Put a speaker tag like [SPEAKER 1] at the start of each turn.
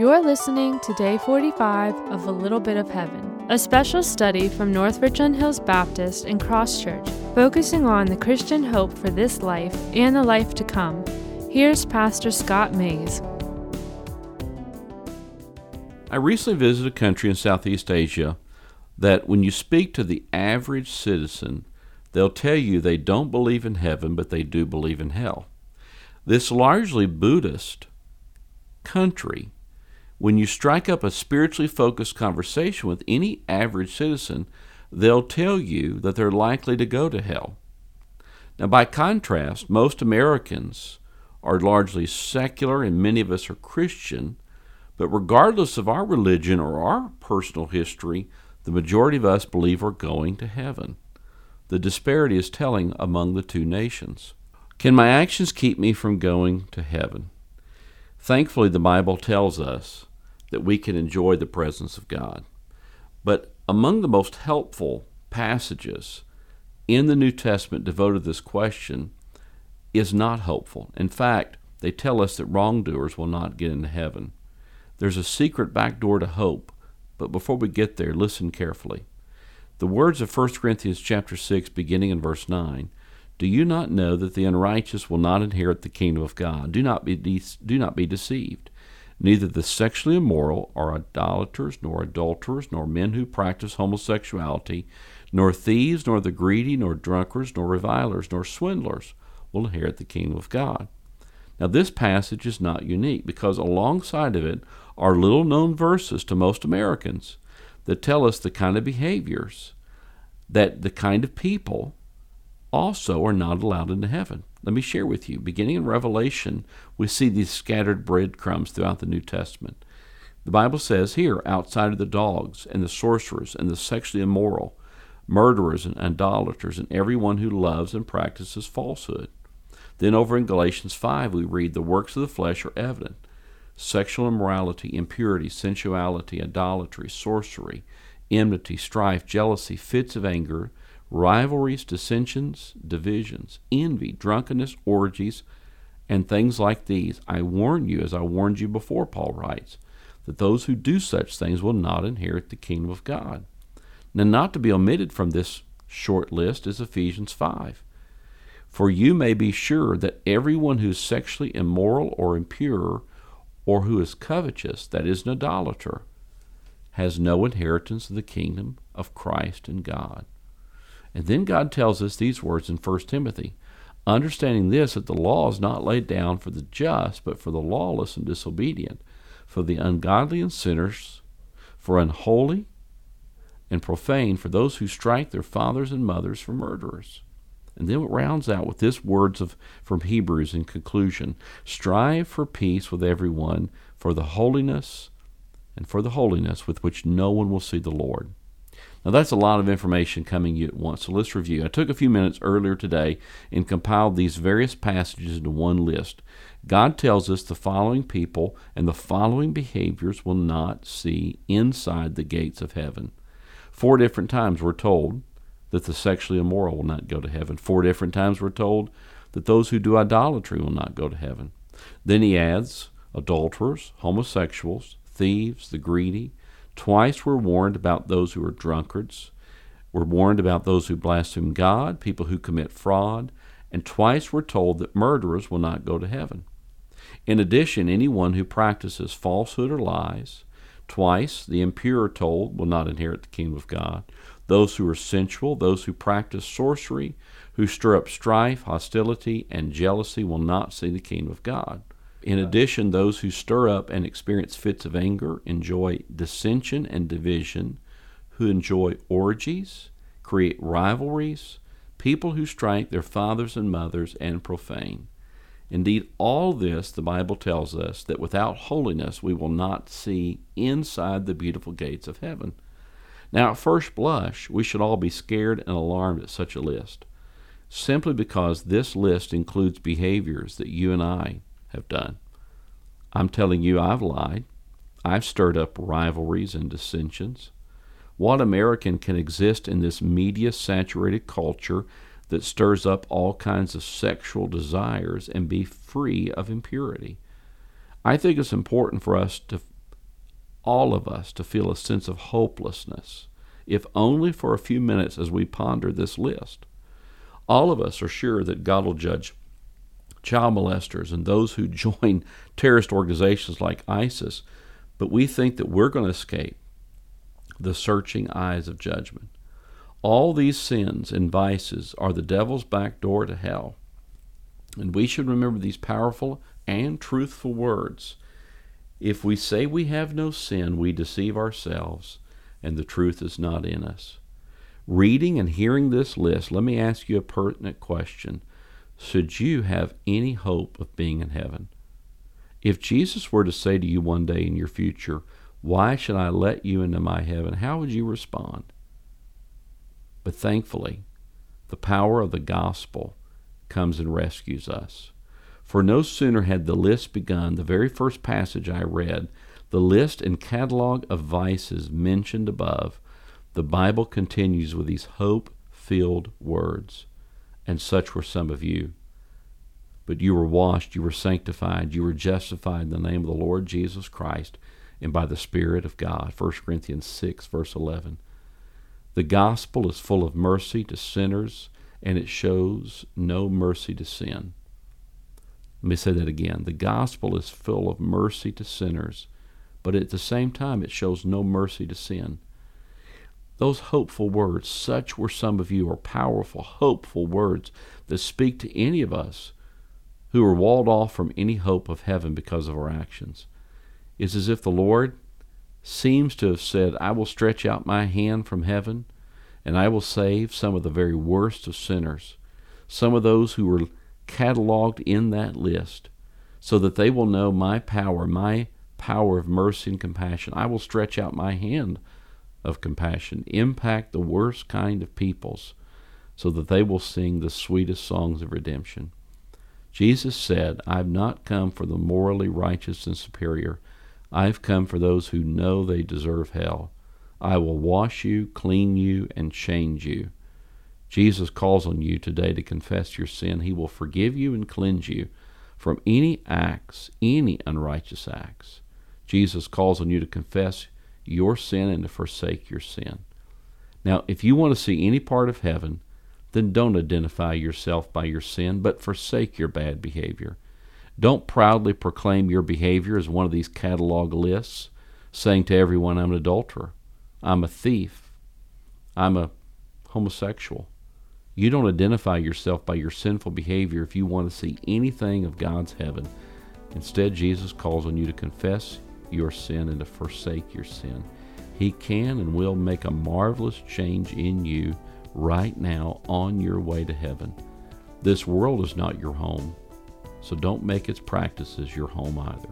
[SPEAKER 1] You're listening to day 45 of A Little Bit of Heaven, a special study from North Richland Hills Baptist and Cross Church, focusing on the Christian hope for this life and the life to come. Here's Pastor Scott Maze.
[SPEAKER 2] I recently visited a country in Southeast Asia that when you speak to the average citizen, they'll tell you they don't believe in heaven, but they do believe in hell. This largely Buddhist country, when you strike up a spiritually focused conversation with any average citizen, they'll tell you that they're likely to go to hell. Now, by contrast, most Americans are largely secular and many of us are Christian, but regardless of our religion or our personal history, the majority of us believe we're going to heaven. The disparity is telling among the two nations. Can my actions keep me from going to heaven? Thankfully, the Bible tells us that we can enjoy the presence of God. But among the most helpful passages in the New Testament devoted to this question is not hopeful. In fact, they tell us that wrongdoers will not get into heaven. There's a secret back door to hope, but before we get there, listen carefully. The words of 1 Corinthians chapter 6 beginning in verse 9, do you not know that the unrighteous will not inherit the kingdom of God? Do not be de- do not be deceived. Neither the sexually immoral, or idolaters, nor adulterers, nor men who practice homosexuality, nor thieves, nor the greedy, nor drunkards, nor revilers, nor swindlers will inherit the kingdom of God. Now, this passage is not unique because alongside of it are little known verses to most Americans that tell us the kind of behaviors that the kind of people also are not allowed into heaven. Let me share with you. Beginning in Revelation, we see these scattered breadcrumbs throughout the New Testament. The Bible says here, outside of the dogs and the sorcerers and the sexually immoral, murderers and idolaters, and everyone who loves and practices falsehood. Then over in Galatians 5, we read, The works of the flesh are evident sexual immorality, impurity, sensuality, idolatry, sorcery, enmity, strife, jealousy, fits of anger, rivalries, dissensions, divisions, envy, drunkenness, orgies, and things like these. I warn you, as I warned you before, Paul writes, that those who do such things will not inherit the kingdom of God. Now, not to be omitted from this short list is Ephesians 5. For you may be sure that everyone who is sexually immoral or impure, or who is covetous, that is, an idolater, has no inheritance of the kingdom of Christ and God. And then God tells us these words in 1 Timothy understanding this, that the law is not laid down for the just, but for the lawless and disobedient, for the ungodly and sinners, for unholy and profane, for those who strike their fathers and mothers, for murderers. And then it rounds out with this words of from Hebrews in conclusion strive for peace with everyone, for the holiness and for the holiness with which no one will see the Lord. Now, that's a lot of information coming you at once, so let's review. I took a few minutes earlier today and compiled these various passages into one list. God tells us the following people and the following behaviors will not see inside the gates of heaven. Four different times we're told that the sexually immoral will not go to heaven. Four different times we're told that those who do idolatry will not go to heaven. Then he adds adulterers, homosexuals, thieves, the greedy, Twice we're warned about those who are drunkards. We're warned about those who blaspheme God, people who commit fraud, and twice we're told that murderers will not go to heaven. In addition, anyone who practices falsehood or lies, twice the impure are told will not inherit the kingdom of God. Those who are sensual, those who practice sorcery, who stir up strife, hostility, and jealousy will not see the kingdom of God. In addition, those who stir up and experience fits of anger enjoy dissension and division, who enjoy orgies, create rivalries, people who strike their fathers and mothers, and profane. Indeed, all this, the Bible tells us, that without holiness we will not see inside the beautiful gates of heaven. Now, at first blush, we should all be scared and alarmed at such a list, simply because this list includes behaviors that you and I have done. I'm telling you, I've lied. I've stirred up rivalries and dissensions. What American can exist in this media saturated culture that stirs up all kinds of sexual desires and be free of impurity? I think it's important for us to all of us to feel a sense of hopelessness, if only for a few minutes as we ponder this list. All of us are sure that God will judge child molesters and those who join terrorist organizations like ISIS, but we think that we're going to escape the searching eyes of judgment. All these sins and vices are the devil's back door to hell. And we should remember these powerful and truthful words. If we say we have no sin, we deceive ourselves, and the truth is not in us. Reading and hearing this list, let me ask you a pertinent question. Should you have any hope of being in heaven? If Jesus were to say to you one day in your future, Why should I let you into my heaven? How would you respond? But thankfully, the power of the gospel comes and rescues us. For no sooner had the list begun, the very first passage I read, the list and catalog of vices mentioned above, the Bible continues with these hope filled words. And such were some of you. But you were washed, you were sanctified, you were justified in the name of the Lord Jesus Christ and by the Spirit of God. 1 Corinthians 6, verse 11. The gospel is full of mercy to sinners, and it shows no mercy to sin. Let me say that again. The gospel is full of mercy to sinners, but at the same time, it shows no mercy to sin. Those hopeful words, such were some of you, are powerful, hopeful words that speak to any of us who are walled off from any hope of heaven because of our actions. It's as if the Lord seems to have said, I will stretch out my hand from heaven, and I will save some of the very worst of sinners, some of those who were cataloged in that list, so that they will know my power, my power of mercy and compassion. I will stretch out my hand of compassion, impact the worst kind of peoples, so that they will sing the sweetest songs of redemption. Jesus said, I have not come for the morally righteous and superior I've come for those who know they deserve hell. I will wash you, clean you, and change you. Jesus calls on you today to confess your sin. He will forgive you and cleanse you from any acts, any unrighteous acts. Jesus calls on you to confess your sin and to forsake your sin. Now, if you want to see any part of heaven, then don't identify yourself by your sin, but forsake your bad behavior. Don't proudly proclaim your behavior as one of these catalog lists, saying to everyone, I'm an adulterer, I'm a thief, I'm a homosexual. You don't identify yourself by your sinful behavior if you want to see anything of God's heaven. Instead, Jesus calls on you to confess your sin and to forsake your sin. He can and will make a marvelous change in you right now on your way to heaven. This world is not your home. So don't make its practices your home either.